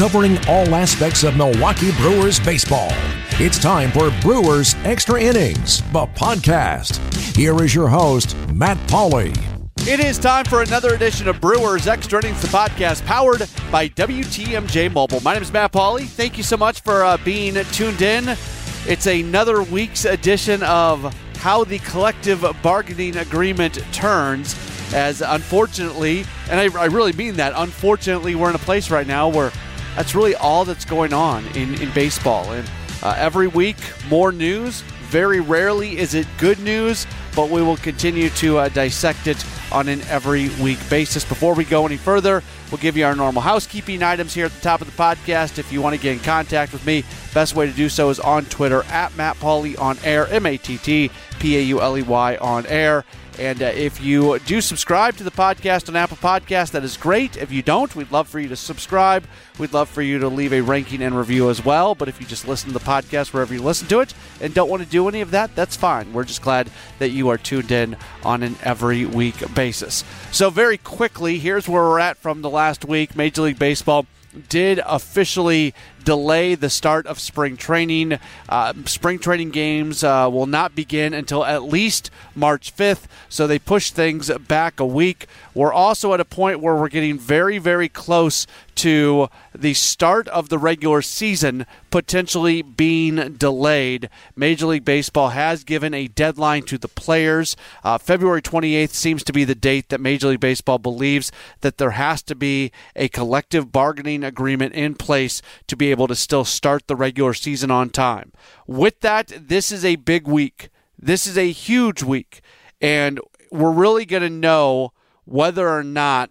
covering all aspects of Milwaukee Brewers baseball. It's time for Brewers Extra Innings, the podcast. Here is your host, Matt Pauley. It is time for another edition of Brewers Extra Innings, the podcast powered by WTMJ Mobile. My name is Matt Pauley. Thank you so much for uh, being tuned in. It's another week's edition of How the Collective Bargaining Agreement Turns. As unfortunately, and I, I really mean that, unfortunately, we're in a place right now where that's really all that's going on in, in baseball. And uh, every week, more news. Very rarely is it good news, but we will continue to uh, dissect it on an every week basis. Before we go any further, we'll give you our normal housekeeping items here at the top of the podcast. If you want to get in contact with me, best way to do so is on Twitter at Matt Pauley on air, M A T T P A U L E Y on air. And uh, if you do subscribe to the podcast on Apple Podcast, that is great. If you don't, we'd love for you to subscribe. We'd love for you to leave a ranking and review as well. But if you just listen to the podcast wherever you listen to it and don't want to do any of that, that's fine. We're just glad that you are tuned in on an every week basis. So, very quickly, here's where we're at from the last week Major League Baseball did officially delay the start of spring training. Uh, spring training games uh, will not begin until at least March 5th, so they pushed things back a week. We're also at a point where we're getting very, very close to the start of the regular season potentially being delayed. Major League Baseball has given a deadline to the players. Uh, February 28th seems to be the date that Major League Baseball believes that there has to be a collective bargaining agreement in place to be able to still start the regular season on time. With that, this is a big week. This is a huge week. And we're really going to know whether or not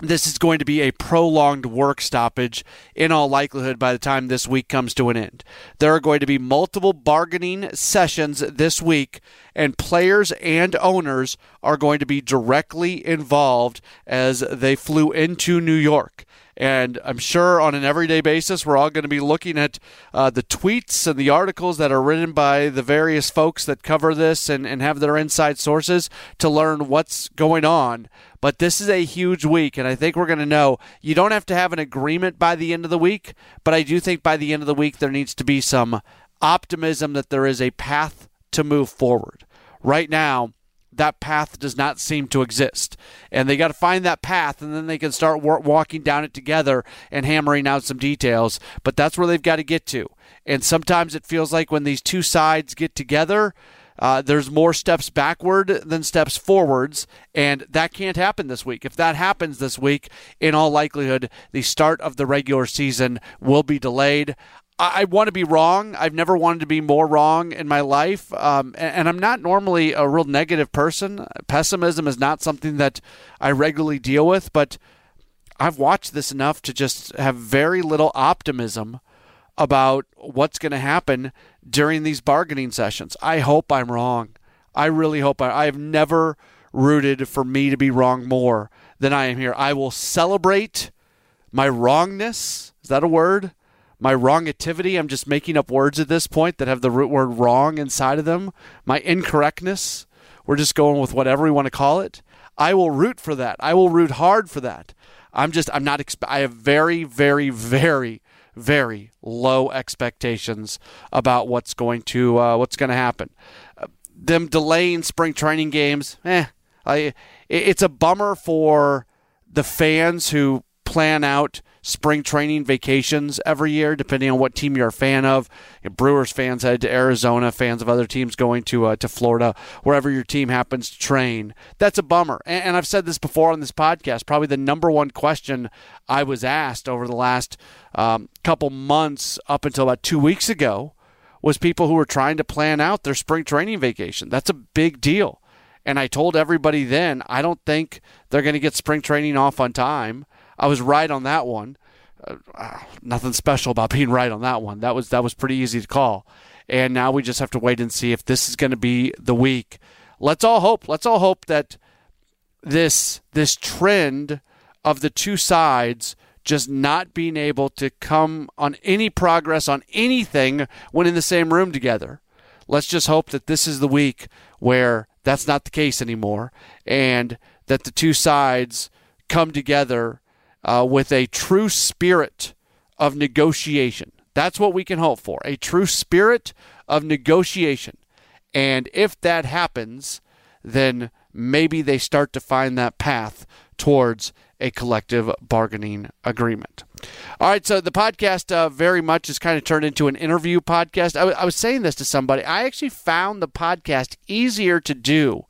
this is going to be a prolonged work stoppage in all likelihood by the time this week comes to an end. There are going to be multiple bargaining sessions this week, and players and owners are going to be directly involved as they flew into New York. And I'm sure on an everyday basis, we're all going to be looking at uh, the tweets and the articles that are written by the various folks that cover this and, and have their inside sources to learn what's going on. But this is a huge week, and I think we're going to know. You don't have to have an agreement by the end of the week, but I do think by the end of the week, there needs to be some optimism that there is a path to move forward. Right now, that path does not seem to exist. And they got to find that path, and then they can start walking down it together and hammering out some details. But that's where they've got to get to. And sometimes it feels like when these two sides get together, uh, there's more steps backward than steps forwards, and that can't happen this week. If that happens this week, in all likelihood, the start of the regular season will be delayed. I, want to be wrong. I've never wanted to be more wrong in my life. Um, and, and, I'm not normally a real negative person. Pessimism is not something that I regularly deal with, but I've watched this enough to just have very little optimism about what's going to happen during these bargaining sessions. I hope I'm wrong. I really hope I, I have never rooted for me to be wrong more than I am here. I will celebrate my wrongness. Is that a word? My wrongativity. I'm just making up words at this point that have the root word wrong inside of them. My incorrectness. We're just going with whatever we want to call it. I will root for that. I will root hard for that. I'm just, I'm not, I have very, very, very, very low expectations about what's going to, uh, what's going to happen. Uh, them delaying spring training games, eh, I, it's a bummer for the fans who plan out spring training vacations every year, depending on what team you're a fan of. Brewers fans head to Arizona, fans of other teams going to uh, to Florida, wherever your team happens to train. That's a bummer. And, and I've said this before on this podcast. Probably the number one question I was asked over the last um, couple months, up until about two weeks ago, was people who were trying to plan out their spring training vacation. That's a big deal. And I told everybody then, I don't think they're going to get spring training off on time. I was right on that one. Uh, nothing special about being right on that one. That was that was pretty easy to call. And now we just have to wait and see if this is going to be the week. Let's all hope. Let's all hope that this this trend of the two sides just not being able to come on any progress on anything when in the same room together. Let's just hope that this is the week where that's not the case anymore and that the two sides come together uh, with a true spirit of negotiation. That's what we can hope for a true spirit of negotiation. And if that happens, then maybe they start to find that path towards a collective bargaining agreement. All right, so the podcast uh, very much has kind of turned into an interview podcast. I, w- I was saying this to somebody. I actually found the podcast easier to do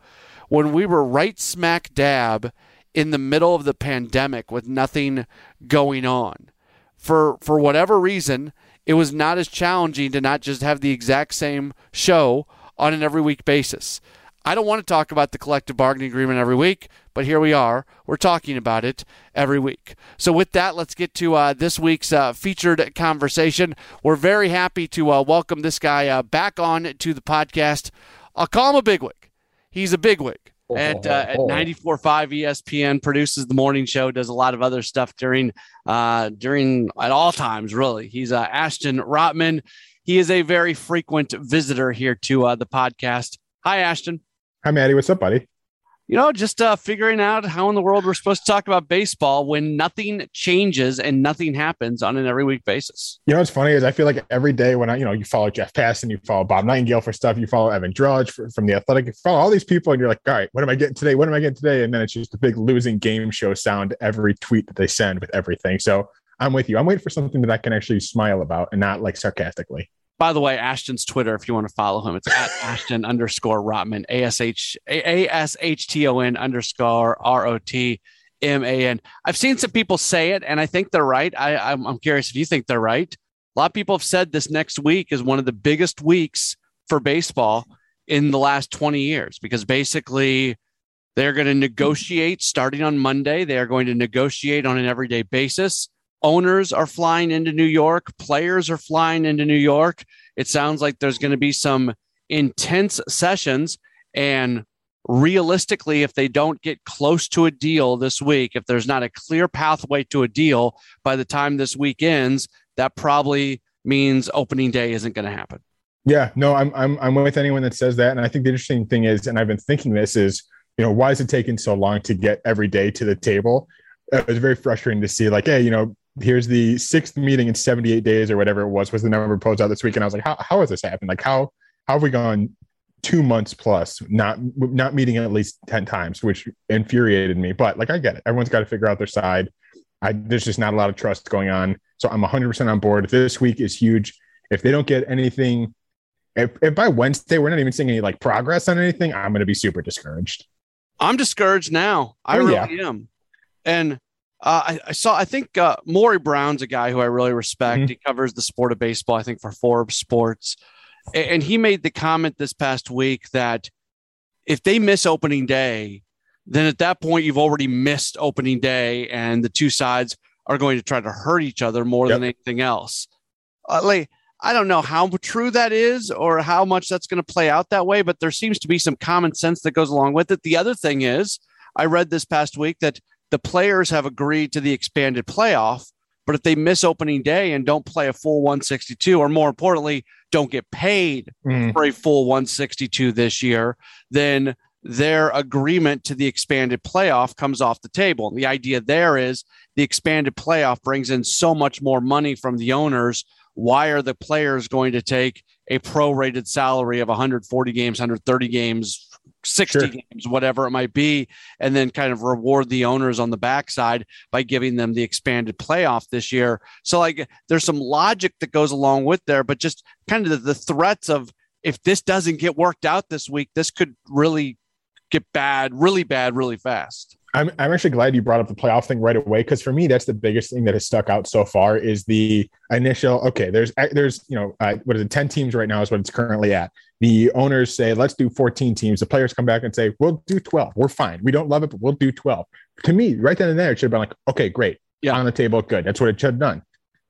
when we were right smack dab in the middle of the pandemic with nothing going on. For for whatever reason, it was not as challenging to not just have the exact same show on an every week basis. I don't want to talk about the collective bargaining agreement every week, but here we are. We're talking about it every week. So, with that, let's get to uh, this week's uh, featured conversation. We're very happy to uh, welcome this guy uh, back on to the podcast. I'll call him a bigwig. He's a bigwig. At, uh, at 94.5 ESPN produces the morning show does a lot of other stuff during uh, during at all times really. He's uh, ashton rotman. He is a very frequent visitor here to uh, the podcast. Hi ashton. Hi, Maddie. What's up, buddy? You know, just uh, figuring out how in the world we're supposed to talk about baseball when nothing changes and nothing happens on an every week basis. You know, what's funny is I feel like every day when I, you know, you follow Jeff Passan, you follow Bob Nightingale for stuff, you follow Evan Drellich for, from the Athletic, you follow all these people, and you're like, all right, what am I getting today? What am I getting today? And then it's just a big losing game show sound every tweet that they send with everything. So I'm with you. I'm waiting for something that I can actually smile about and not like sarcastically. By the way, Ashton's Twitter, if you want to follow him, it's at Ashton underscore Rotman, A S H A S H T O N underscore R O T M A N. I've seen some people say it, and I think they're right. I, I'm, I'm curious if you think they're right. A lot of people have said this next week is one of the biggest weeks for baseball in the last 20 years because basically they're going to negotiate starting on Monday. They are going to negotiate on an everyday basis owners are flying into New York, players are flying into New York. It sounds like there's going to be some intense sessions. And realistically, if they don't get close to a deal this week, if there's not a clear pathway to a deal by the time this week ends, that probably means opening day isn't going to happen. Yeah, no, I'm I'm I'm with anyone that says that. And I think the interesting thing is, and I've been thinking this is, you know, why is it taking so long to get every day to the table? It was very frustrating to see, like, hey, you know, here's the sixth meeting in 78 days or whatever it was was the number proposed out this week. And i was like how, how has this happened? Like how how have we gone two months plus not not meeting at least 10 times which infuriated me. But like i get it. Everyone's got to figure out their side. I, there's just not a lot of trust going on. So i'm 100% on board. This week is huge. If they don't get anything if, if by wednesday we're not even seeing any like progress on anything i'm going to be super discouraged. I'm discouraged now. I oh, really yeah. am. And uh, I, I, saw. I think uh, Maury Brown's a guy who I really respect. Mm-hmm. He covers the sport of baseball. I think for Forbes Sports, and, and he made the comment this past week that if they miss opening day, then at that point you've already missed opening day, and the two sides are going to try to hurt each other more yep. than anything else. Uh, like I don't know how true that is or how much that's going to play out that way, but there seems to be some common sense that goes along with it. The other thing is, I read this past week that the players have agreed to the expanded playoff. But if they miss opening day and don't play a full 162, or more importantly, don't get paid mm. for a full 162 this year, then their agreement to the expanded playoff comes off the table. And the idea there is the expanded playoff brings in so much more money from the owners. Why are the players going to take a prorated salary of 140 games, 130 games, 60 sure. games, whatever it might be, and then kind of reward the owners on the backside by giving them the expanded playoff this year. So, like, there's some logic that goes along with there, but just kind of the, the threats of if this doesn't get worked out this week, this could really get bad, really bad, really fast. I'm, I'm actually glad you brought up the playoff thing right away because for me that's the biggest thing that has stuck out so far is the initial okay there's there's you know uh, what is it 10 teams right now is what it's currently at. The owners say let's do 14 teams. The players come back and say we'll do 12 we're fine. We don't love it but we'll do 12 to me right then and there it should have been like okay great. Yeah. On the table good. That's what it should have done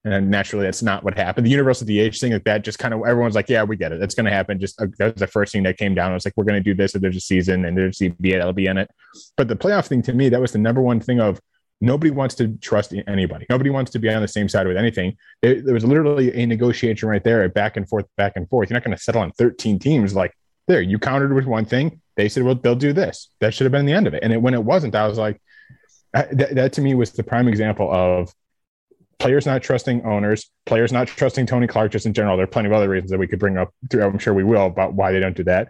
and naturally, that's not what happened. The universal DH thing, like that, just kind of everyone's like, yeah, we get it. That's going to happen. Just uh, that was the first thing that came down. It was like, we're going to do this. If there's a season and there's CBA, that'll be in it. But the playoff thing to me, that was the number one thing of nobody wants to trust anybody. Nobody wants to be on the same side with anything. There, there was literally a negotiation right there, back and forth, back and forth. You're not going to settle on 13 teams. Like, there, you countered with one thing. They said, well, they'll do this. That should have been the end of it. And it, when it wasn't, I was like, that, that to me was the prime example of players not trusting owners, players not trusting Tony Clark just in general. There are plenty of other reasons that we could bring up. I'm sure we will about why they don't do that.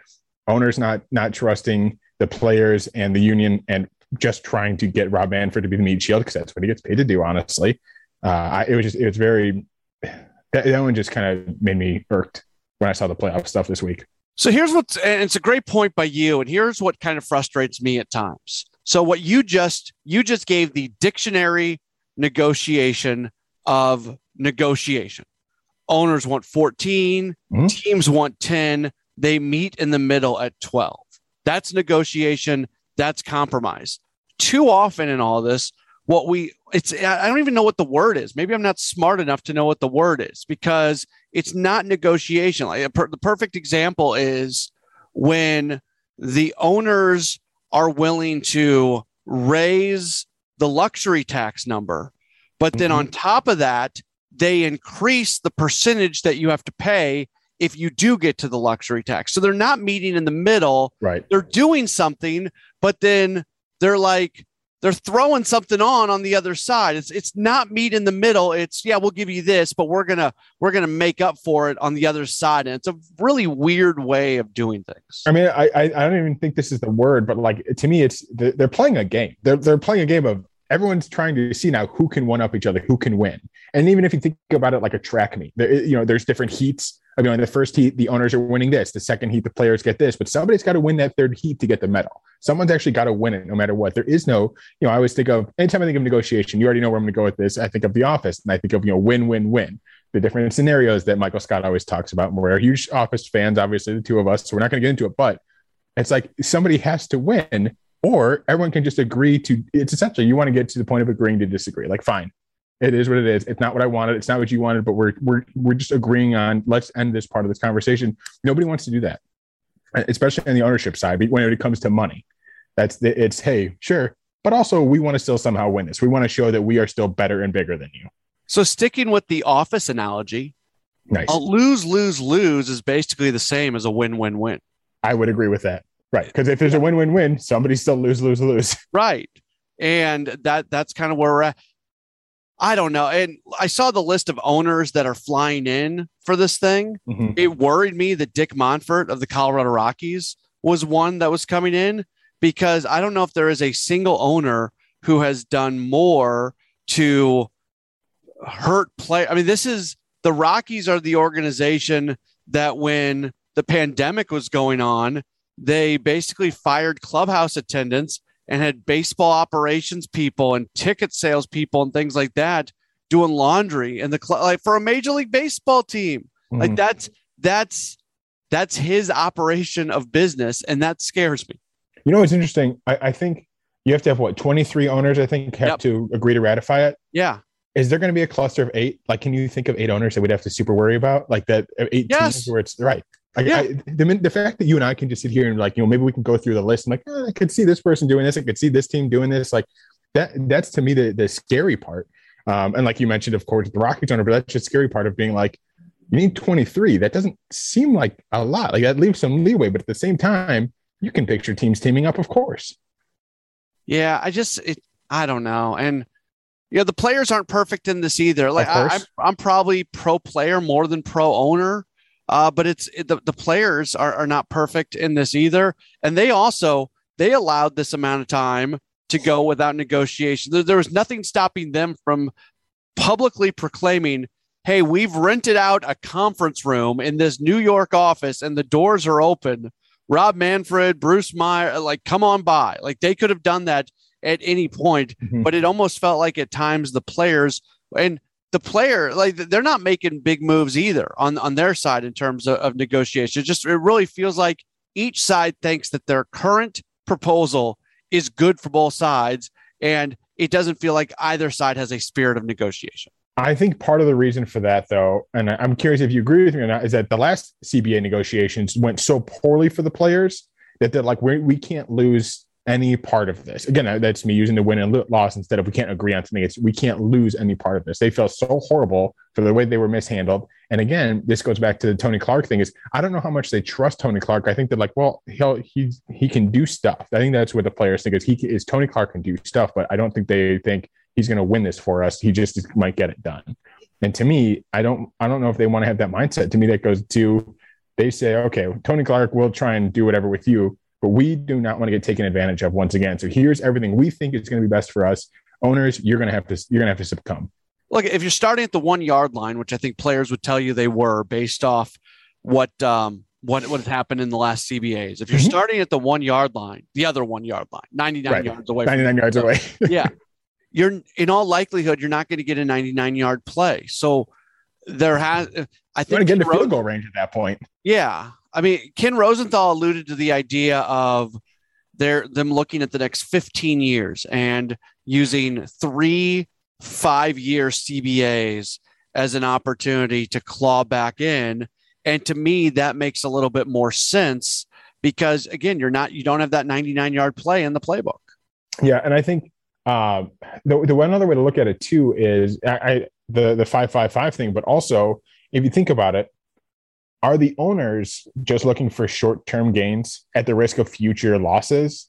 Owners not not trusting the players and the union and just trying to get Rob Manfred to be the meat shield because that's what he gets paid to do. Honestly, uh, I, it was just it was very that, that one just kind of made me irked when I saw the playoff stuff this week. So here's what's and it's a great point by you, and here's what kind of frustrates me at times. So what you just you just gave the dictionary negotiation of negotiation. Owners want 14, mm-hmm. teams want 10, they meet in the middle at 12. That's negotiation, that's compromise. Too often in all this, what we it's I don't even know what the word is. Maybe I'm not smart enough to know what the word is because it's not negotiation. Like per, the perfect example is when the owners are willing to raise the luxury tax number, but then mm-hmm. on top of that, they increase the percentage that you have to pay if you do get to the luxury tax. So they're not meeting in the middle. Right. They're doing something, but then they're like, they're throwing something on on the other side. It's it's not meet in the middle. It's yeah, we'll give you this, but we're gonna we're gonna make up for it on the other side. And it's a really weird way of doing things. I mean, I I, I don't even think this is the word, but like to me, it's they're playing a game. They're they're playing a game of everyone's trying to see now who can one up each other, who can win. And even if you think about it like a track meet, there, you know, there's different heats. I mean, the first heat, the owners are winning this. The second heat, the players get this. But somebody's got to win that third heat to get the medal. Someone's actually got to win it no matter what. There is no, you know, I always think of anytime I think of negotiation, you already know where I'm going to go with this. I think of The Office and I think of, you know, win, win, win. The different scenarios that Michael Scott always talks about. We're huge Office fans, obviously, the two of us. So we're not going to get into it. But it's like somebody has to win or everyone can just agree to it's essentially you want to get to the point of agreeing to disagree like fine. It is what it is. It's not what i wanted it's not what you wanted but we're we're we're just agreeing on let's end this part of this conversation. Nobody wants to do that especially on the ownership side but when it comes to money. That's the, it's hey sure but also we want to still somehow win this. We want to show that we are still better and bigger than you. So sticking with the office analogy nice. a lose lose lose is basically the same as a win win win. I would agree with that Right. Because if there's a win win win, somebody still lose, lose, lose. Right. And that that's kind of where we're at. I don't know. And I saw the list of owners that are flying in for this thing. Mm-hmm. It worried me that Dick Monfort of the Colorado Rockies was one that was coming in because I don't know if there is a single owner who has done more to hurt play. I mean, this is the Rockies are the organization that when the pandemic was going on, they basically fired clubhouse attendants and had baseball operations people and ticket sales people and things like that doing laundry and the cl- like for a major league baseball team. Mm-hmm. Like that's that's that's his operation of business, and that scares me. You know what's interesting? I, I think you have to have what 23 owners, I think, have yep. to agree to ratify it. Yeah. Is there going to be a cluster of eight? Like, can you think of eight owners that we'd have to super worry about? Like that eight yes. teams where it's right. I, yeah. I, the, the fact that you and I can just sit here and like, you know, maybe we can go through the list and like, oh, I could see this person doing this. I could see this team doing this. Like that, that's to me the, the scary part. Um, and like you mentioned, of course, the Rockies owner, but that's just scary part of being like, you need 23. That doesn't seem like a lot. Like that leaves some leeway, but at the same time, you can picture teams teaming up, of course. Yeah, I just, it, I don't know. And, you know, the players aren't perfect in this either. Like I, I'm, I'm probably pro player more than pro owner. Uh, but it's it, the, the players are, are not perfect in this either. And they also they allowed this amount of time to go without negotiation. There, there was nothing stopping them from publicly proclaiming, hey, we've rented out a conference room in this New York office and the doors are open. Rob Manfred, Bruce Meyer, like, come on by. Like, they could have done that at any point, mm-hmm. but it almost felt like at times the players, and the player like they're not making big moves either on on their side in terms of, of negotiation. It just it really feels like each side thinks that their current proposal is good for both sides, and it doesn't feel like either side has a spirit of negotiation. I think part of the reason for that, though, and I'm curious if you agree with me or not, is that the last CBA negotiations went so poorly for the players that they're like, we we can't lose any part of this. Again, that's me using the win and loss instead of we can't agree on something. It's we can't lose any part of this. They felt so horrible for the way they were mishandled. And again, this goes back to the Tony Clark thing. Is I don't know how much they trust Tony Clark. I think they're like, well, he'll he he can do stuff. I think that's what the players think is he is Tony Clark can do stuff, but I don't think they think he's going to win this for us. He just might get it done. And to me, I don't I don't know if they want to have that mindset. To me, that goes to they say, okay, Tony Clark will try and do whatever with you, but we do not want to get taken advantage of once again. So here's everything we think is going to be best for us. Owners, you're going to have to you're going to have to succumb. Look, if you're starting at the one yard line, which I think players would tell you they were based off what um, what what had happened in the last CBAs. If you're mm-hmm. starting at the one yard line, the other one yard line, 99 right. yards away, 99 yards away, yeah, you're in all likelihood you're not going to get a 99 yard play. So there has, I think, going to get into field goal range at that point. Yeah, I mean, Ken Rosenthal alluded to the idea of their them looking at the next 15 years and using three five year CBAs as an opportunity to claw back in. And to me, that makes a little bit more sense because again, you're not you don't have that 99 yard play in the playbook. Yeah, and I think uh, the, the one other way to look at it too is I, I the the five five five thing, but also if you think about it, are the owners just looking for short term gains at the risk of future losses?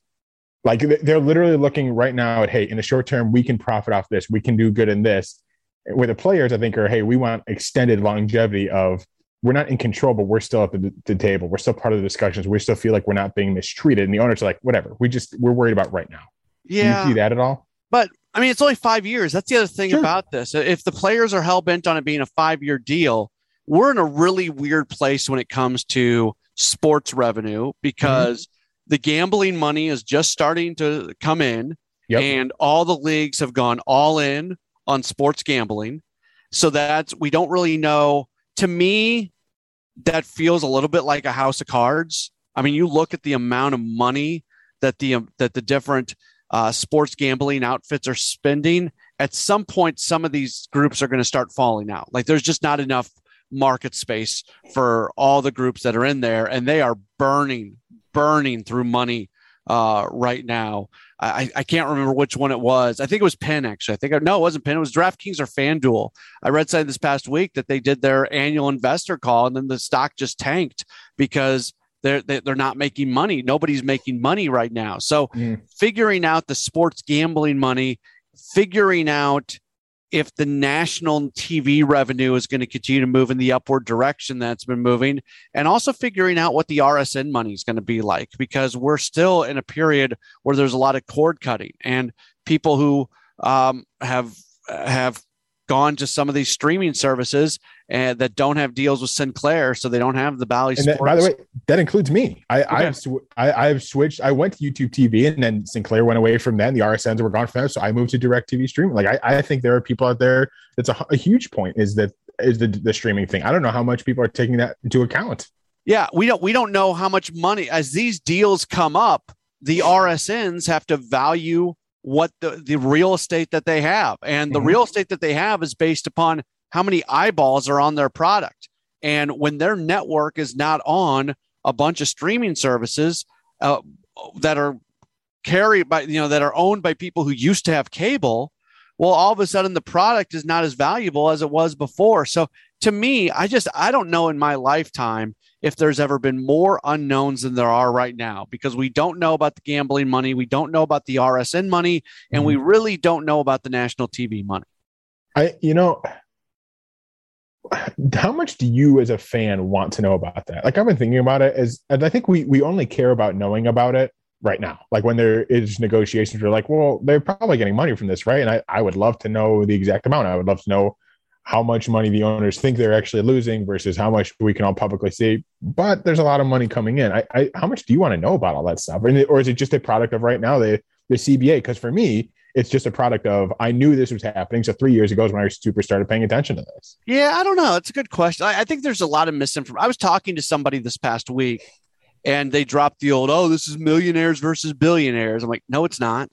Like they're literally looking right now at hey, in the short term we can profit off this, we can do good in this. Where the players I think are hey, we want extended longevity of we're not in control, but we're still at the, the, table. We're still part of the discussions. We still feel like we're not being mistreated. And the owners are like, whatever. We just we're worried about right now. Yeah. Do you see that at all? But I mean, it's only five years. That's the other thing sure. about this. If the players are hell bent on it being a five year deal, we're in a really weird place when it comes to sports revenue because mm-hmm. the gambling money is just starting to come in yep. and all the leagues have gone all in on sports gambling. So that's, we don't really know. To me, that feels a little bit like a house of cards. I mean, you look at the amount of money that the, that the different uh, sports gambling outfits are spending, at some point, some of these groups are going to start falling out. Like there's just not enough market space for all the groups that are in there, and they are burning, burning through money uh, right now. I, I can't remember which one it was. I think it was Penn actually. I think no, it wasn't Penn. It was DraftKings or FanDuel. I read something this past week that they did their annual investor call, and then the stock just tanked because they're they're not making money. Nobody's making money right now. So mm. figuring out the sports gambling money, figuring out if the national TV revenue is going to continue to move in the upward direction that's been moving, and also figuring out what the RSN money is going to be like, because we're still in a period where there's a lot of cord cutting and people who um, have have gone to some of these streaming services and that don't have deals with Sinclair, so they don't have the Bally Sports. That, by the way, that includes me. I, okay. I've sw- I, have switched. I went to YouTube TV, and then Sinclair went away from then. The RSNs were gone from them, so I moved to Direct TV streaming. Like I, I think there are people out there. That's a, a huge point. Is that is the the streaming thing? I don't know how much people are taking that into account. Yeah, we don't we don't know how much money as these deals come up. The RSNs have to value what the, the real estate that they have. And the mm-hmm. real estate that they have is based upon how many eyeballs are on their product. And when their network is not on a bunch of streaming services uh, that are carried by, you know, that are owned by people who used to have cable, well, all of a sudden the product is not as valuable as it was before. So to me, I just, I don't know in my lifetime if there's ever been more unknowns than there are right now because we don't know about the gambling money, we don't know about the RSN money, and mm-hmm. we really don't know about the national TV money. I, you know, how much do you as a fan want to know about that? Like I've been thinking about it as, and I think we we only care about knowing about it right now. Like when there is negotiations, we're like, well, they're probably getting money from this, right? And I, I would love to know the exact amount. I would love to know how much money the owners think they're actually losing versus how much we can all publicly see. But there's a lot of money coming in. I, I how much do you want to know about all that stuff? Or is it just a product of right now the the CBA? Because for me, it's just a product of I knew this was happening. So three years ago is when I super started paying attention to this. Yeah, I don't know. It's a good question. I, I think there's a lot of misinformation. I was talking to somebody this past week, and they dropped the old, "Oh, this is millionaires versus billionaires." I'm like, no, it's not.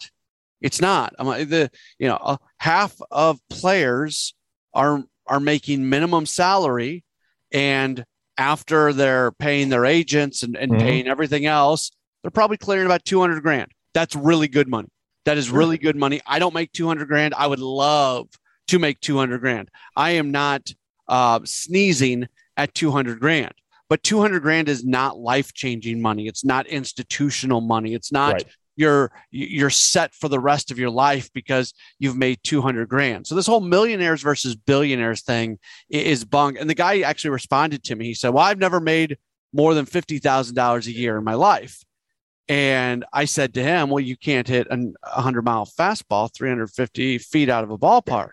It's not. I'm like, the you know uh, half of players are are making minimum salary and after they're paying their agents and, and mm-hmm. paying everything else they're probably clearing about 200 grand that's really good money that is really good money i don't make 200 grand i would love to make 200 grand i am not uh, sneezing at 200 grand but 200 grand is not life changing money it's not institutional money it's not right. you're you're set for the rest of your life because you've made 200 grand. So this whole millionaires versus billionaires thing is bunk. And the guy actually responded to me. He said, "Well, I've never made more than $50,000 a year in my life." And I said to him, "Well, you can't hit a 100 mile fastball 350 feet out of a ballpark."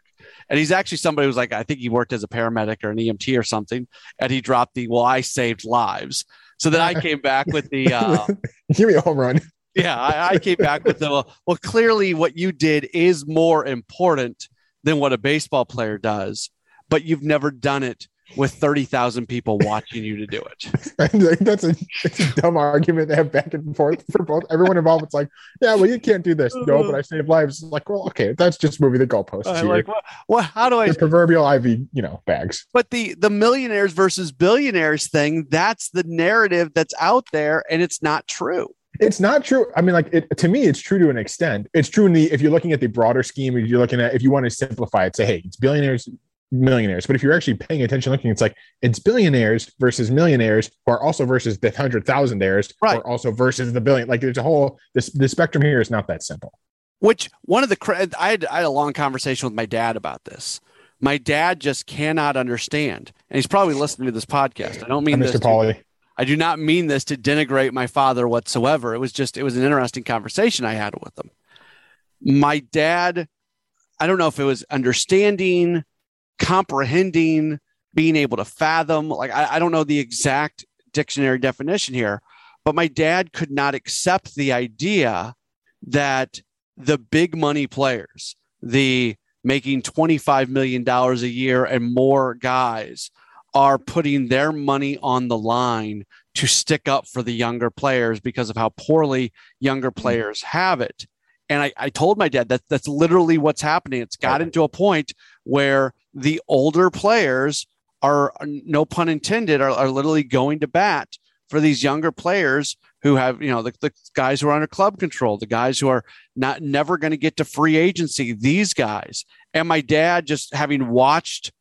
And he's actually somebody who's like, I think he worked as a paramedic or an EMT or something. And he dropped the, well, I saved lives. So then I came back with the, uh, give me a home run yeah, I, I came back with the well, clearly what you did is more important than what a baseball player does, but you've never done it with 30,000 people watching you to do it. that's, a, that's a dumb argument to have back and forth for both everyone involved. It's like, yeah, well, you can't do this. No, but I save lives. Like, well, okay, that's just moving the goalposts. Uh, like, well, well, how do I the proverbial IV, you know, bags. But the the millionaires versus billionaires thing, that's the narrative that's out there, and it's not true. It's not true. I mean, like it, to me, it's true to an extent. It's true in the if you're looking at the broader scheme, if you're looking at if you want to simplify it, say, hey, it's billionaires, millionaires. But if you're actually paying attention, looking, it's like it's billionaires versus millionaires, who are also versus the hundred thousandaires, right? Or also versus the billion. Like there's a whole this the spectrum here is not that simple. Which one of the I had I had a long conversation with my dad about this. My dad just cannot understand, and he's probably listening to this podcast. I don't mean Mr. Pauley. I do not mean this to denigrate my father whatsoever. It was just, it was an interesting conversation I had with him. My dad, I don't know if it was understanding, comprehending, being able to fathom. Like, I, I don't know the exact dictionary definition here, but my dad could not accept the idea that the big money players, the making $25 million a year and more guys, are putting their money on the line to stick up for the younger players because of how poorly younger mm-hmm. players have it. And I, I told my dad that that's literally what's happening. It's gotten to a point where the older players are, no pun intended, are, are literally going to bat for these younger players who have, you know, the, the guys who are under club control, the guys who are not never going to get to free agency, these guys. And my dad, just having watched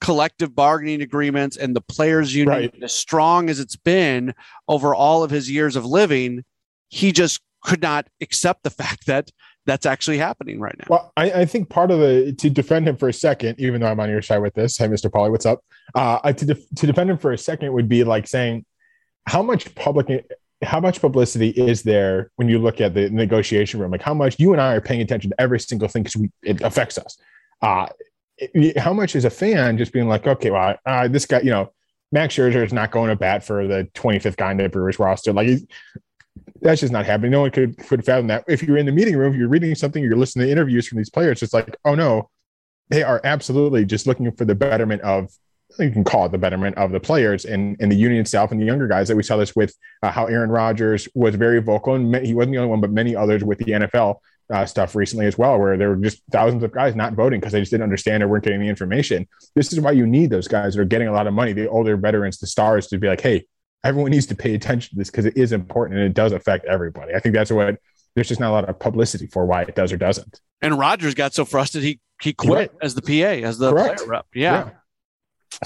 collective bargaining agreements and the players union right. as strong as it's been over all of his years of living he just could not accept the fact that that's actually happening right now. Well i, I think part of the to defend him for a second even though i'm on your side with this hey mr Pauley what's up? Uh to, def, to defend him for a second would be like saying how much public how much publicity is there when you look at the negotiation room? Like how much you and i are paying attention to every single thing because it affects us. Uh, how much is a fan just being like, okay, well, uh, this guy, you know, Max Scherzer is not going to bat for the 25th guy in the Brewers roster. Like, that's just not happening. No one could could fathom that. If you're in the meeting room, you're reading something, you're listening to interviews from these players, it's like, oh no, they are absolutely just looking for the betterment of you can call it the betterment of the players and, and the union itself and the younger guys that we saw this with uh, how Aaron Rodgers was very vocal and he wasn't the only one, but many others with the NFL uh, stuff recently as well, where there were just thousands of guys not voting because they just didn't understand or weren't getting the information. This is why you need those guys that are getting a lot of money, the older veterans, the stars, to be like, hey, everyone needs to pay attention to this because it is important and it does affect everybody. I think that's what there's just not a lot of publicity for why it does or doesn't. And Rodgers got so frustrated he he quit as the PA as the Correct. player rep. Yeah. yeah.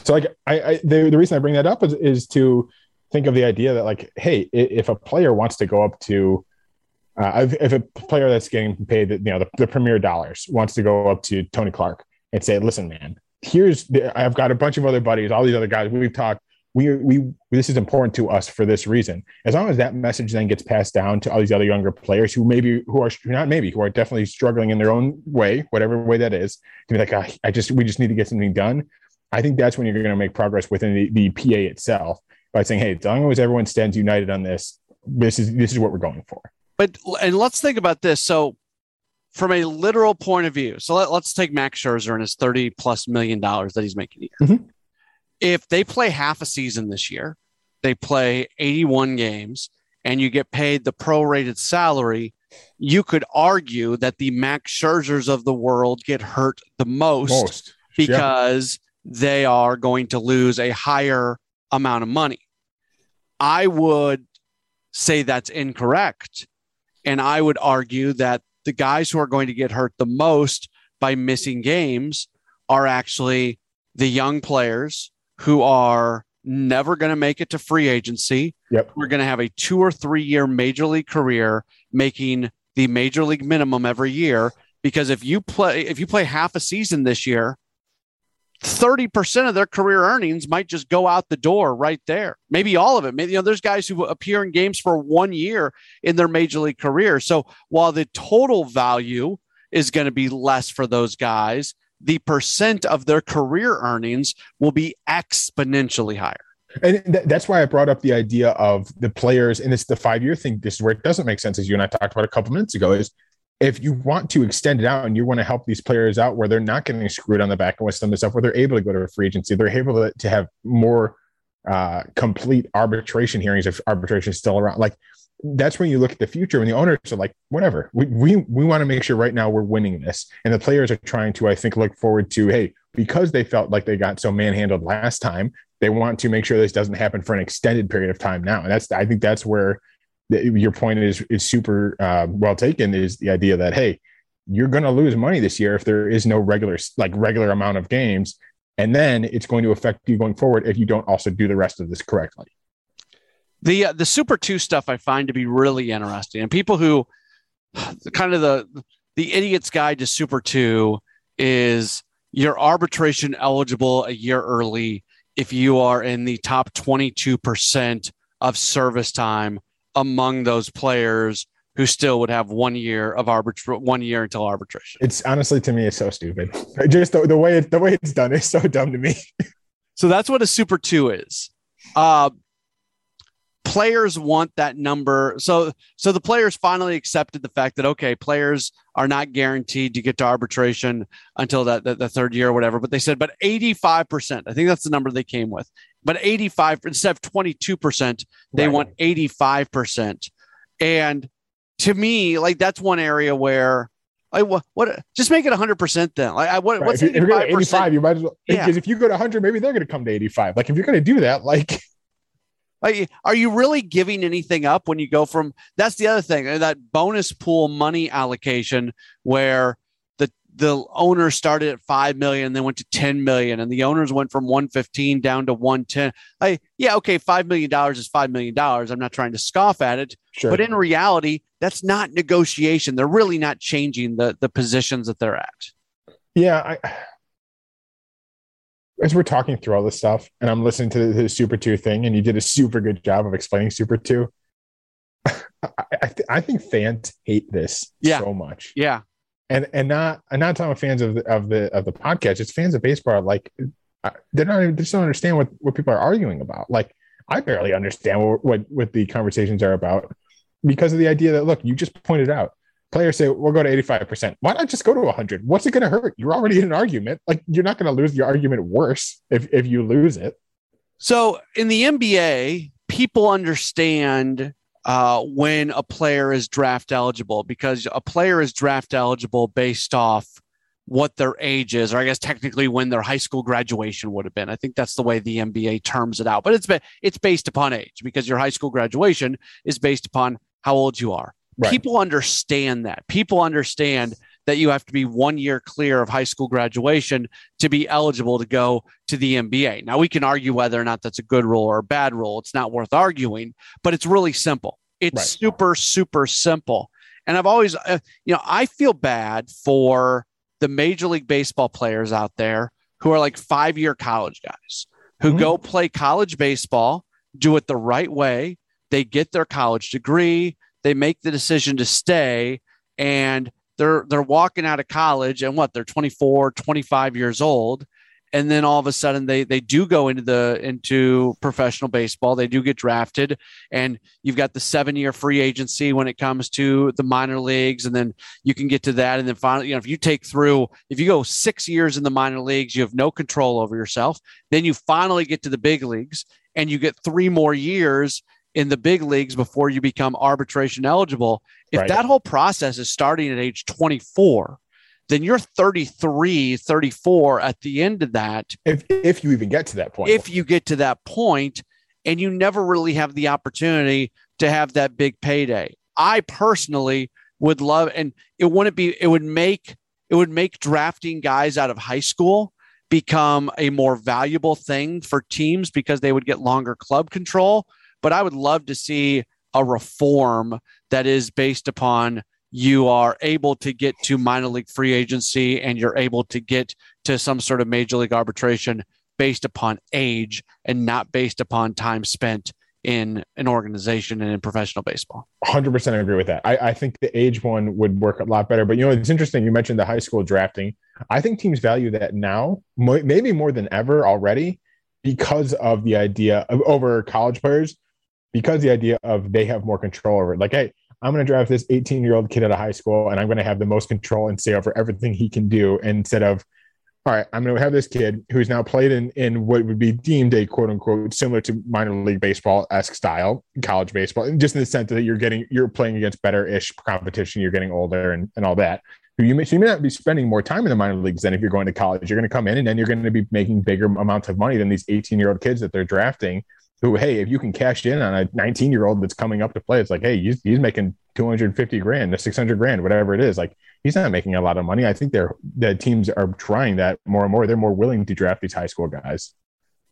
So like I, I the, the reason I bring that up is, is to think of the idea that like, hey, if a player wants to go up to uh, if, a player that's getting paid, the, you know, the, the, premier dollars wants to go up to Tony Clark and say, "Listen, man, here's the, I've got a bunch of other buddies, all these other guys. We've talked. We we this is important to us for this reason. As long as that message then gets passed down to all these other younger players who maybe who are not maybe who are definitely struggling in their own way, whatever way that is, to be like, oh, I just we just need to get something done. I think that's when you're going to make progress within the, the PA itself by saying, hey, as long as everyone stands united on this, this is this is what we're going for. But and let's think about this. So, from a literal point of view, so let, us take Max Scherzer and his thirty plus million dollars that he's making a year. Mm-hmm. If they play half a season this year, they play eighty-one games, and you get paid the prorated salary. You could argue that the Max Scherzers of the world get hurt the most, most. because yeah. they are going to lose a higher amount of money. I would say that's incorrect and I would argue that the guys who are going to get hurt the most by missing games are actually the young players who are never going to make it to free agency. Yep. We're going to have a two or three year major league career making the major league minimum every year because if you play if you play half a season this year 30% of their career earnings might just go out the door right there. Maybe all of it. Maybe you know there's guys who appear in games for 1 year in their major league career. So while the total value is going to be less for those guys, the percent of their career earnings will be exponentially higher. And th- that's why I brought up the idea of the players, and it's the five year thing. This is where it doesn't make sense, as you and I talked about a couple minutes ago. Is if you want to extend it out and you want to help these players out where they're not getting screwed on the back end with some of the stuff, where they're able to go to a free agency, they're able to, to have more uh, complete arbitration hearings if arbitration is still around. Like that's when you look at the future when the owners are like, whatever, we we, we want to make sure right now we're winning this, and the players are trying to, I think, look forward to, hey, because they felt like they got so manhandled last time, they want to make sure this doesn't happen for an extended period of time now, and that's I think that's where the, your point is is super uh, well taken. Is the idea that hey, you're going to lose money this year if there is no regular like regular amount of games, and then it's going to affect you going forward if you don't also do the rest of this correctly. The uh, the Super Two stuff I find to be really interesting, and people who kind of the the idiot's guide to Super Two is you're arbitration eligible a year early if you are in the top 22% of service time among those players who still would have one year of arbitration, one year until arbitration. It's honestly to me, it's so stupid. Just the, the way it, the way it's done is so dumb to me. so that's what a super two is. Uh, players want that number. So so the players finally accepted the fact that okay, players are not guaranteed to get to arbitration until that the, the third year or whatever. But they said, but 85%, I think that's the number they came with. But 85 instead of 22%, they right. want 85%. And to me, like that's one area where like what, what just make it 100% then. Like I, what, right. what's if you're, 85%? 85, you might as well because yeah. if you go to 100, maybe they're going to come to 85. Like if you're going to do that, like, are you really giving anything up when you go from? That's the other thing. That bonus pool money allocation where the the owners started at five million, then went to ten million, and the owners went from one fifteen down to one ten. Like, yeah, okay, five million dollars is five million dollars. I'm not trying to scoff at it, sure. but in reality, that's not negotiation. They're really not changing the the positions that they're at. Yeah, I as we're talking through all this stuff and I'm listening to the Super 2 thing, and you did a super good job of explaining Super 2. I, I, th- I, think fans hate this yeah. so much. Yeah. And and not and not talking fans of the of the of the podcast, it's fans of baseball like uh, they're not they just don't understand what, what people are arguing about. Like I barely understand what, what what the conversations are about because of the idea that look, you just pointed out players say we'll go to 85% why not just go to 100 what's it going to hurt you're already in an argument like you're not going to lose your argument worse if, if you lose it so in the nba people understand uh, when a player is draft eligible because a player is draft eligible based off what their age is, or I guess technically when their high school graduation would have been. I think that's the way the NBA terms it out. But it's it's based upon age because your high school graduation is based upon how old you are. Right. People understand that. People understand that you have to be one year clear of high school graduation to be eligible to go to the NBA. Now, we can argue whether or not that's a good rule or a bad rule. It's not worth arguing, but it's really simple. It's right. super, super simple. And I've always, uh, you know, I feel bad for the Major League Baseball players out there who are like five year college guys who mm-hmm. go play college baseball, do it the right way. They get their college degree, they make the decision to stay and they're they're walking out of college and what they're 24 25 years old. And then all of a sudden they they do go into the into professional baseball. They do get drafted and you've got the seven year free agency when it comes to the minor leagues and then you can get to that. And then finally you know if you take through if you go six years in the minor leagues you have no control over yourself. Then you finally get to the big leagues and you get three more years in the big leagues before you become arbitration eligible. If right. that whole process is starting at age 24, then you're 33, 34 at the end of that. If, if you even get to that point. If you get to that point, and you never really have the opportunity to have that big payday. I personally would love, and it wouldn't be, it would make, it would make drafting guys out of high school become a more valuable thing for teams because they would get longer club control but I would love to see a reform that is based upon you are able to get to minor league free agency and you're able to get to some sort of major league arbitration based upon age and not based upon time spent in an organization and in professional baseball. 100% agree with that. I, I, think the age one would work a lot better. But you know, it's interesting. You mentioned the high school drafting. I think teams value that now, maybe more than ever already, because of the idea of over college players, because the idea of they have more control over it. Like, hey, I'm going to draft this 18 year old kid out of high school and I'm going to have the most control and say over everything he can do instead of, all right, I'm going to have this kid who's now played in, in what would be deemed a quote unquote similar to minor league baseball esque style, college baseball, and just in the sense that you're getting, you're playing against better ish competition, you're getting older and, and all that. You may, so you may not be spending more time in the minor leagues than if you're going to college. You're going to come in and then you're going to be making bigger amounts of money than these 18 year old kids that they're drafting who, hey, if you can cash in on a 19 year old that's coming up to play, it's like, hey, he's, he's making 250 grand, 600 grand, whatever it is. Like he's not making a lot of money. I think they're the teams are trying that more and more. They're more willing to draft these high school guys.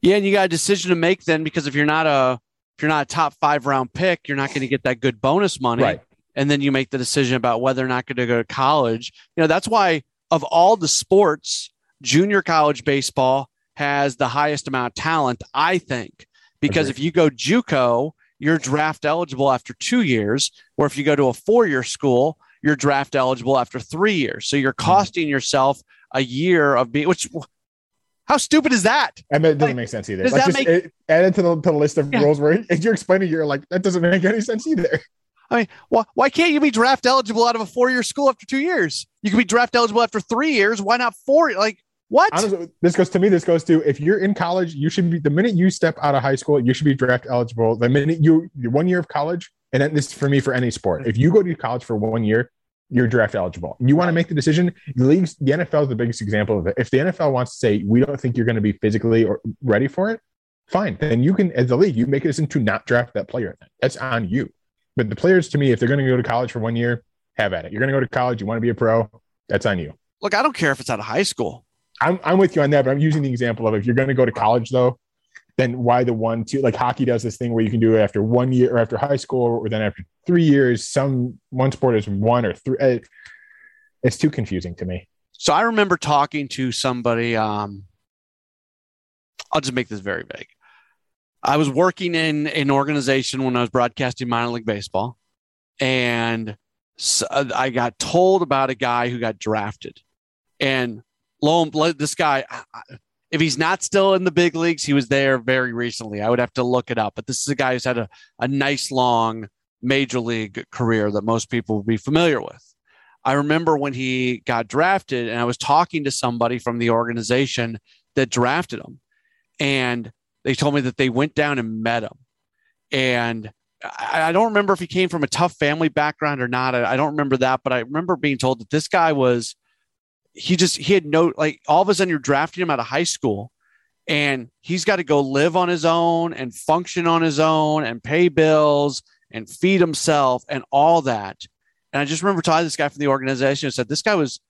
Yeah, and you got a decision to make then because if you're not a if you're not a top five round pick, you're not going to get that good bonus money. Right. And then you make the decision about whether or not going to go to college. You know, that's why of all the sports, junior college baseball has the highest amount of talent, I think because Agreed. if you go JUCO, you're draft eligible after two years, or if you go to a four year school, you're draft eligible after three years. So you're mm-hmm. costing yourself a year of being, which how stupid is that? I mean, it doesn't like, make sense either. Does like that just, make, it, add it to the, to the list of yeah. rules where if you're explaining, you're like, that doesn't make any sense either. I mean, why, why can't you be draft eligible out of a four year school after two years? You can be draft eligible after three years. Why not four? Like, what? Honestly, this goes to me. This goes to if you're in college, you should be the minute you step out of high school, you should be draft eligible. The minute you one year of college, and then this for me for any sport. Mm-hmm. If you go to college for one year, you're draft eligible. You want to make the decision. Leagues, the NFL is the biggest example of it. If the NFL wants to say we don't think you're going to be physically or ready for it, fine. Then you can, as the league, you make a decision to not draft that player. That's on you. But the players, to me, if they're going to go to college for one year, have at it. You're going to go to college. You want to be a pro. That's on you. Look, I don't care if it's out of high school. I'm, I'm with you on that, but I'm using the example of if you're going to go to college though, then why the one two like hockey does this thing where you can do it after one year or after high school or then after three years. Some one sport is one or three. It, it's too confusing to me. So I remember talking to somebody. Um, I'll just make this very vague. I was working in an organization when I was broadcasting minor league baseball, and so I got told about a guy who got drafted, and lo and this guy, if he's not still in the big leagues, he was there very recently. I would have to look it up, but this is a guy who's had a, a nice long major league career that most people would be familiar with. I remember when he got drafted, and I was talking to somebody from the organization that drafted him, and they told me that they went down and met him. And I, I don't remember if he came from a tough family background or not. I, I don't remember that, but I remember being told that this guy was he just he had no like all of a sudden you're drafting him out of high school and he's got to go live on his own and function on his own and pay bills and feed himself and all that. And I just remember talking to this guy from the organization said this guy was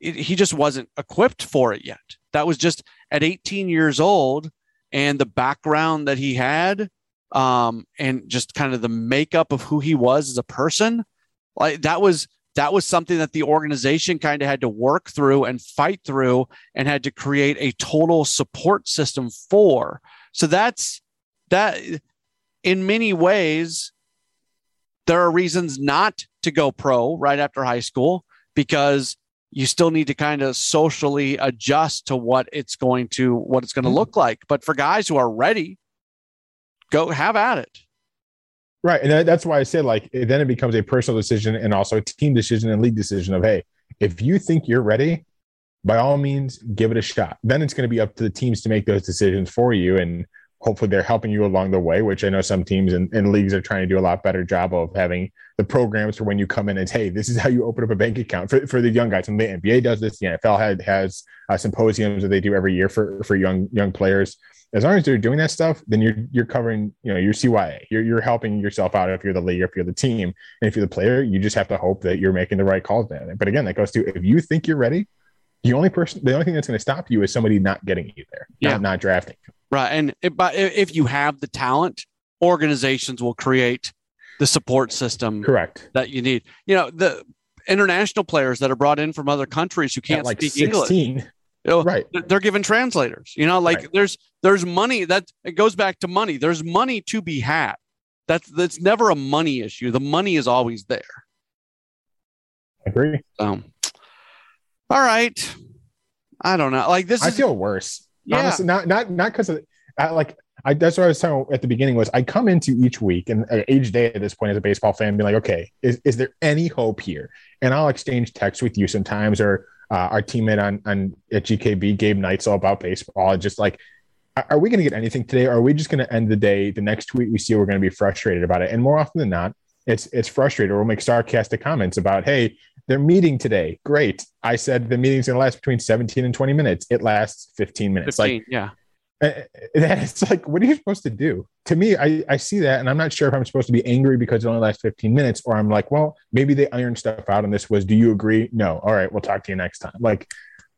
he just wasn't equipped for it yet. That was just at 18 years old and the background that he had um, and just kind of the makeup of who he was as a person. Like that was that was something that the organization kind of had to work through and fight through and had to create a total support system for. So that's that in many ways, there are reasons not to go pro right after high school because you still need to kind of socially adjust to what it's going to what it's going to mm-hmm. look like. But for guys who are ready, go have at it. Right. And that's why I said, like, then it becomes a personal decision and also a team decision and league decision of, hey, if you think you're ready, by all means, give it a shot. Then it's going to be up to the teams to make those decisions for you. And hopefully they're helping you along the way, which I know some teams and, and leagues are trying to do a lot better job of having the programs for when you come in and, hey, this is how you open up a bank account for, for the young guys. And the NBA does this. The NFL has uh, symposiums that they do every year for, for young young players as long as they're doing that stuff, then you're you're covering, you know, your CYA. You're you're helping yourself out if you're the league, if you're the team, and if you're the player, you just have to hope that you're making the right calls. There. But again, that goes to if you think you're ready, the only person, the only thing that's going to stop you is somebody not getting you there, yeah. not, not drafting. Right, and if, but if you have the talent, organizations will create the support system correct that you need. You know the international players that are brought in from other countries who can't like speak 16. English. You know, Right. they're- given translators. You know, like Right. there's there's money that it goes back to money. There's money to be had. That's that's never a money issue. The money is always there. Agree. So, all right. I don't know. Like this I is feel worse. yeah. Honestly, not not not because of I, like I that's what I was telling at the beginning was I come into each week and uh, each day at this point as a baseball fan, be like, okay, is, is there any hope here? And I'll exchange texts with you sometimes, or uh, our teammate on on at GKB, Gabe Knights, all about baseball. Just like, are- we going to get anything today? Or are we just going to end the day? The next tweet we see, we're going to be frustrated about it. And more often than not, it's it's frustrated. Or we'll make sarcastic comments about, hey, they're meeting today. Great. I said the meeting's going to last between 17 and 20 minutes. It lasts 15 minutes. 15, Like yeah. Eh, eh, it's like what are you supposed to do to me I, I see that and i'm not sure if i'm supposed to be angry because it only lasts 15 minutes or i'm like well maybe they ironed stuff out and this was do you agree no all right we'll talk to you next time like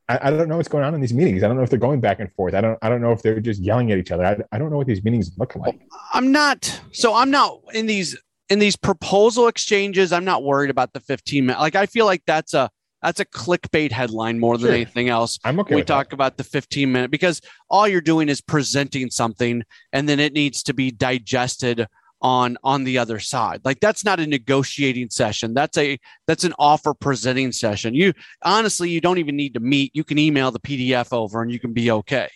I, I don't know what's going on in these meetings i don't know if they're going back and forth i don't i don't know if they're just yelling at each other i, I don't know what these meetings look like I'm not so I'm not in these in these proposal exchanges, I'm not worried about the 15 minute. Like I feel like that's a that's a clickbait headline more than Sure. anything else. i'm okay we talk that. about the 15 minute because all you're doing is presenting something and then it needs to be digested on on the other side like that's not a negotiating session that's a that's an offer presenting session you honestly you don't even need to meet you can email the pdf over and you can be okay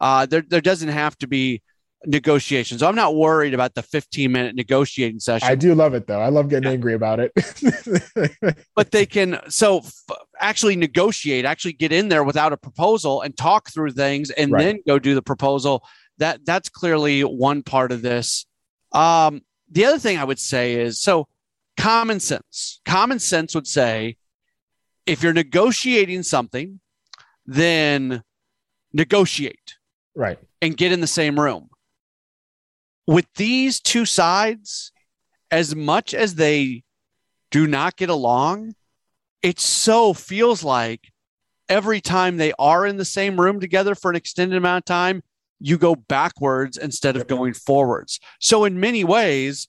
uh there, there doesn't have to be negotiations. So i'm not worried about the 15 minute negotiating session. I do love it though. I love getting angry about it. But they can so f- actually negotiate actually get in there without a proposal and talk through things and Right. then go do the proposal. That that's clearly one part of this. Um the other thing i would say is so common sense. Common sense would say if you're negotiating something then negotiate right. and get in the same room. With these two sides, as much as they do not get along, it so feels like every time they are in the same room together for an extended amount of time, you go backwards instead of going forwards. So in many ways,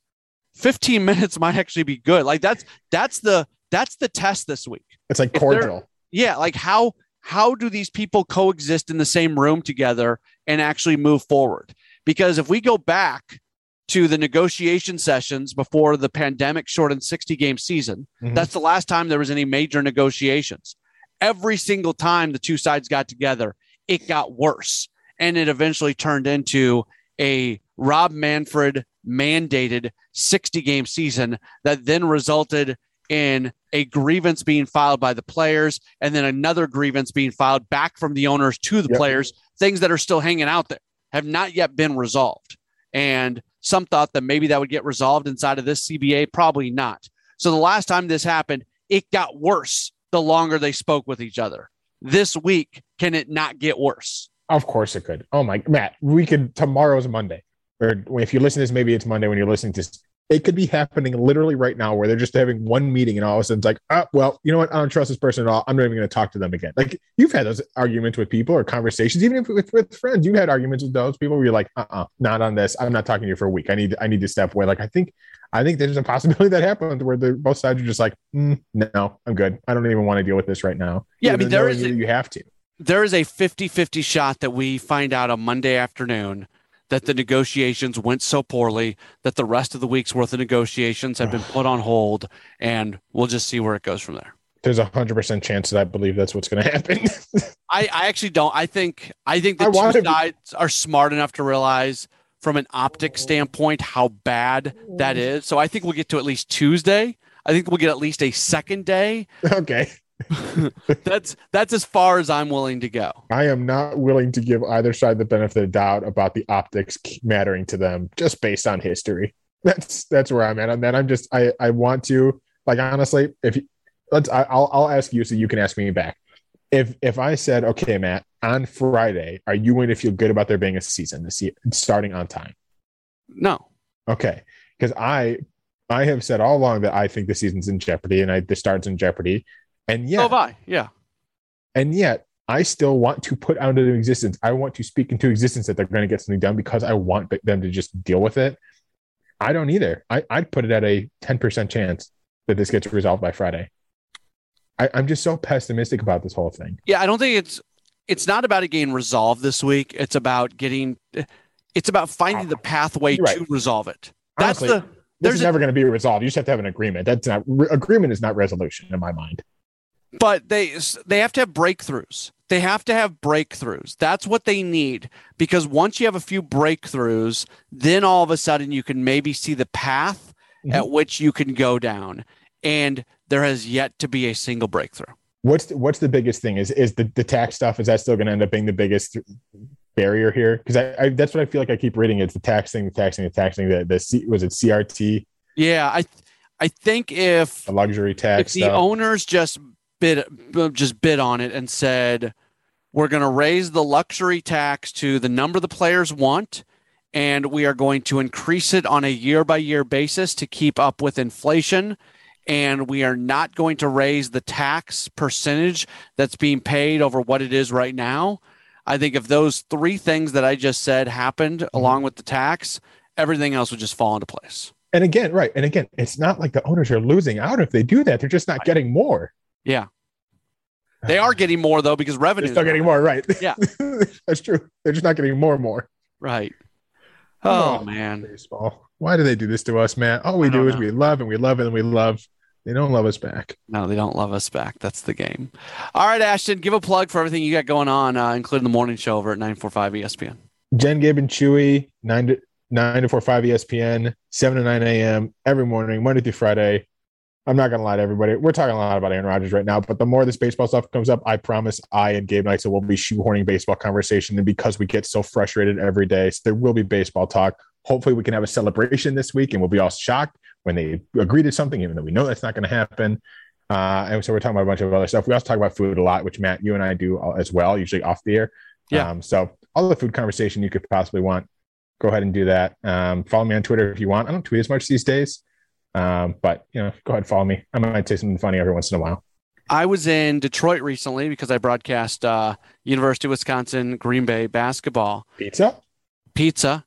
15 minutes might actually be good. Like that's that's the that's the test this week it's like cordial yeah like how how do these people coexist in the same room together and actually move forward because if we go back to the negotiation sessions before the pandemic shortened 60 game season Mhm. that's the last time there was any major negotiations every single time the two sides got together it got worse and it eventually turned into a rob manfred mandated 60 game season that then resulted in a grievance being filed by the players and then another grievance being filed back from the owners to the Yep. players, things that are still hanging out there have not yet been resolved. And some thought that maybe that would get resolved inside of this CBA, probably not. So the last time this happened, it got worse the longer they spoke with each other. This week, can it not get worse? Of course it could. Oh my Matt, we could tomorrow's Monday. Or if you listen to this, maybe it's Monday when you're listening to this. It could be happening literally right now where they're just having one meeting and all of a sudden it's like, oh, well, you know what? I don't trust this person at all. I'm not even going to talk to them again. Like you've had those arguments with people or conversations, even if with, with friends, you've had arguments with those people where you're like, uh-uh, not on this. I'm not talking to you for a week. I need, I need to step away. Like, I think, I think there's a possibility that happens where the both sides are just like, mm, no, I'm good. I don't even want to deal with this right now. Yeah, I mean, there is, a- you, you have to. there is a 50 50 shot that we find out on Monday afternoon that the negotiations went so poorly that the rest of the week's worth of negotiations have been put on hold, and we'll just see where it goes from there. There's a hundred percent chance that I believe that's what's going to happen. I, I actually don't. I think I think the I two want to be- sides are smart enough to realize from an optic standpoint how bad that is. So I think we'll get to at least Tuesday. I think we'll get at least a second day. okay. That's that's as far as I'm willing to go. I am not willing to give either side the benefit of doubt about the optics mattering to them just based on history. That's that's where I'm at on that. I'm just I I want to like honestly if you, let's I, I'll I'll ask you so you can ask me back. If if I said okay Matt on Friday are you going to feel good about there being a season this year starting on time? No. Okay, because I I have said all along that I think the season's in jeopardy and I the start's in jeopardy, and So yeah, have I. Yeah. and yet I still want to put out into existence. I want to speak into existence that they're going to get something done because I want them to just deal with it. I don't either. I, I'd put it at a 10% chance that this gets resolved by Friday. I, I'm just so pessimistic about this whole thing. Yeah, I don't think it's it's not about it getting resolved this week. It's about getting it's about finding the pathway right. to resolve it. That's Honestly, the This there's is never going to be resolved. You just have to have an agreement. That's not re- agreement is not resolution in my mind. But they they have to have breakthroughs. They have to have breakthroughs. That's what they need because once you have a few breakthroughs, then all of a sudden you can maybe see the path Mhm. at which you can go down. And there has yet to be a single breakthrough. What's the, what's the biggest thing? Is is the, the tax stuff? Is that still going to end up being the biggest barrier here? Because I, I that's what I feel like I keep reading. It's the tax thing, the tax thing, the tax thing. The the C, was it CRT, Yeah, I I think if a luxury if tax the stuff. owners just bid just bid on it and said we're going to raise the luxury tax to the number the players want and we are going to increase it on a year by year basis to keep up with inflation and we are not going to raise the tax percentage that's being paid over what it is right now i think if those three things that i just said happened Mm-hmm. along with the tax everything else would just fall into place and again, right, and again, it's not like the owners are losing out if they do that. They're just not getting more. Yeah they are getting more though because They're still getting more, right? Yeah. that's true. They're just not getting more and more. Right. Oh, Oh, man. Baseball. Why do they do this to us, man? All we don't is know. we love and we love and we love. They don't love us back. No, they don't love us back. That's the game. All right, Ashton, give a plug for everything you got going on, uh, including the morning show over at 945 ESPN. Jen Gibb and Chewy, nine to nine to four five E ESPN, seven to nine a.m. every morning, Monday through Friday. I'm not gonna lie to everybody. We're talking a lot about Aaron Rodgers right now, but the more this baseball stuff comes up, I promise I and Gabe Knights will be shoehorning baseball conversation. And because we get so frustrated every day, so there will be baseball talk. Hopefully, we can have a celebration this week, and we'll be all shocked when they agree to something, even though we know that's not going to happen. Uh, and so we're talking about a bunch of other stuff. We also talk about food a lot, which Matt, you and I do as well, usually off the air. Yeah. Um, so all the food conversation you could possibly want, go ahead and do that. Um, follow me on Twitter if you want. I don't tweet as much these days, um, but you know, go ahead, follow me. I might say something funny every once in a while. I was in Detroit recently because I broadcast uh, University of Wisconsin Green Bay basketball Pizza. pizza,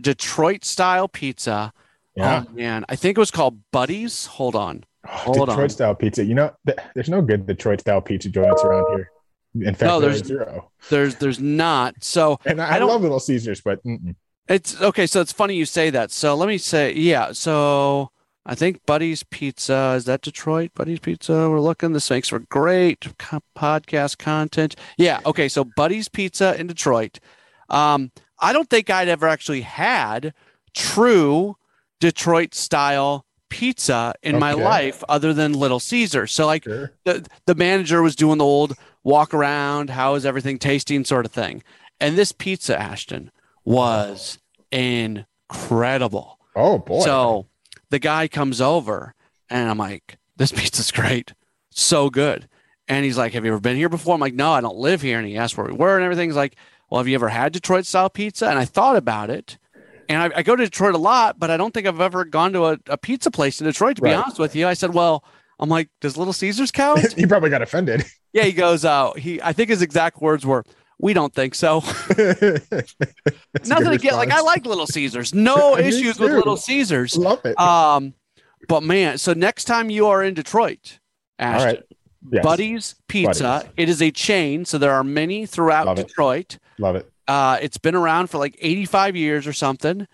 Detroit style pizza. Yeah. Oh, man. I think it was called Buddy's. Hold on. Hold Detroit on. style pizza. You know, th- there's no good Detroit style pizza joints around here. In fact, No, there's there's- zero. There's there's not. So And I, I love Little Caesars, but mm-mm. It's okay. So it's funny you say that. So let me say, yeah. So I think Buddy's Pizza is that Detroit? Buddy's Pizza. We're looking. This makes for great co- podcast content. Yeah. Okay. So Buddy's Pizza in Detroit. Um, I don't think I'd ever actually had true Detroit style pizza in my life other than Little Caesar. So like sure. the, the manager was doing the old walk around, how is everything tasting sort of thing. And this pizza, Ashton, was incredible. Oh boy. So the guy comes over and I'm like, this pizza's great. So good. And he's like, Have you ever been here before? I'm like, No, I don't live here. And he asked where we were and everything's like, Well, have you ever had Detroit style pizza? And I thought about it. And I, I go to Detroit a lot, but I don't think I've ever gone to a, a pizza place in Detroit, to be Right. honest with you. I said, Well, I'm like, Does Little Caesars count? he probably got offended. Yeah, he goes, uh, he I think his exact words were, We don't think so. Nothing good again. Like I like Little Caesars. No Me issues with. Little Caesars. love it. Um, but man, so next time you are in Detroit, All Ashton, right. Yes. Buddy's Pizza. Buddy's. It is a chain, so there are many throughout Love it. Detroit. Love it. Uh, it's been around for like 85 years or something,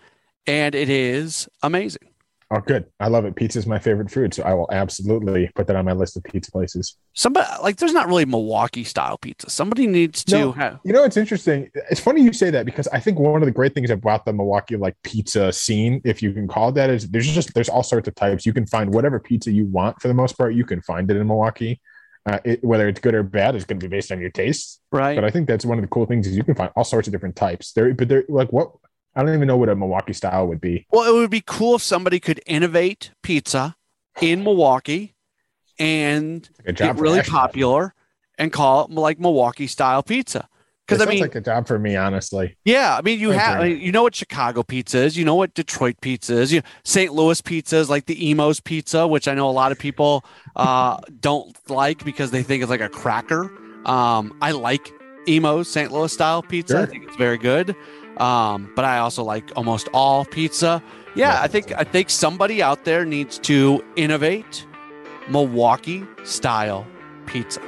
and it is amazing. Oh, good. I love it. Pizza is my favorite food, so I will absolutely put that on my list of pizza places. Somebody like there's not really Milwaukee style pizza. Somebody needs to No. have. You know, it's interesting. It's funny you say that because I think one of the great things about the Milwaukee like pizza scene, if you can call it that, is there's just there's all sorts of types. You can find whatever pizza you want for the most part. You can find it in Milwaukee. Uh, it, whether it's good or bad is going to be based on your tastes. Right. But I think that's one of the cool things is you can find all sorts of different types. There, but they're like what I don't even know what a Milwaukee style would be. Well, it would be cool if somebody could innovate pizza in Milwaukee and get really Ashton. popular and call it like Milwaukee style pizza. Because I mean, like a job for me, honestly. yeah, I mean, you have I mean, you know what Chicago pizza is, you know what Detroit pizza is, you know, St. Louis pizza is like the Imo's pizza, which I know a lot of people uh, don't like because they think it's like a cracker. Um, I like Imo's St. Louis style pizza. I think it's very good. Um, but I also like almost all pizza. Yeah, Yeah, I think I think somebody out there needs to innovate Milwaukee style pizza.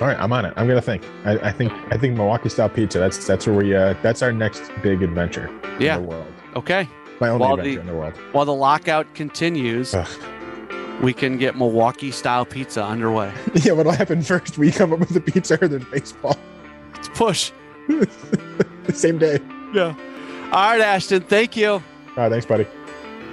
All right, I'm on it. I'm gonna think. I, I think I think Milwaukee style pizza. That's that's where we uh that's our next big adventure Yeah. in the world. Okay. My only While adventure the- in the world. While the lockout continues, Ugh. we can get Milwaukee style pizza underway. Yeah, what'll happen first? We come up with the pizza or the baseball Let's push. the same day. Yeah. All right, Ashton. Thank you. All right, thanks, buddy.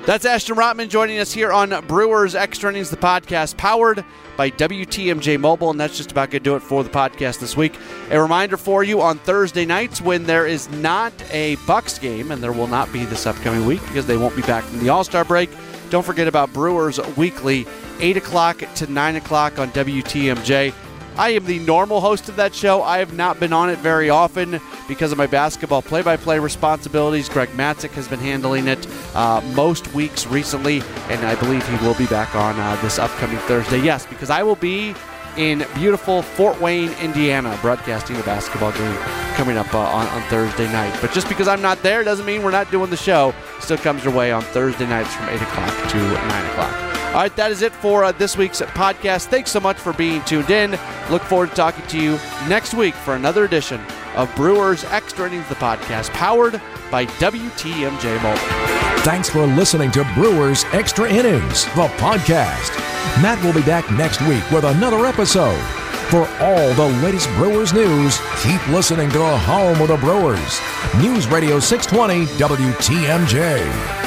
That's Ashton Rotman joining us here on Brewers Extra Innings, the podcast powered by WTMJ Mobile. And that's just about going to do it for the podcast this week. A reminder for you on Thursday nights when there is not a Bucks game, and there will not be this upcoming week because they won't be back from the All Star break. Don't forget about Brewers Weekly, 8 o'clock to 9 o'clock on WTMJ. I am the normal host of that show. I have not been on it very often because of my basketball play by play responsibilities. Greg Matzek has been handling it uh, most weeks recently, and I believe he will be back on uh, this upcoming Thursday. Yes, because I will be in beautiful Fort Wayne, Indiana, broadcasting a basketball game coming up uh, on, on Thursday night. But just because I'm not there doesn't mean we're not doing the show. Still comes your way on Thursday nights from 8 o'clock to 9 o'clock. All right, that is it for uh, this week's podcast. Thanks so much for being tuned in. Look forward to talking to you next week for another edition of Brewers Extra Innings, the podcast powered by WTMJ Mobile. Thanks for listening to Brewers Extra Innings, the podcast. Matt will be back next week with another episode. For all the latest Brewers news, keep listening to the home of the Brewers. News Radio 620 WTMJ.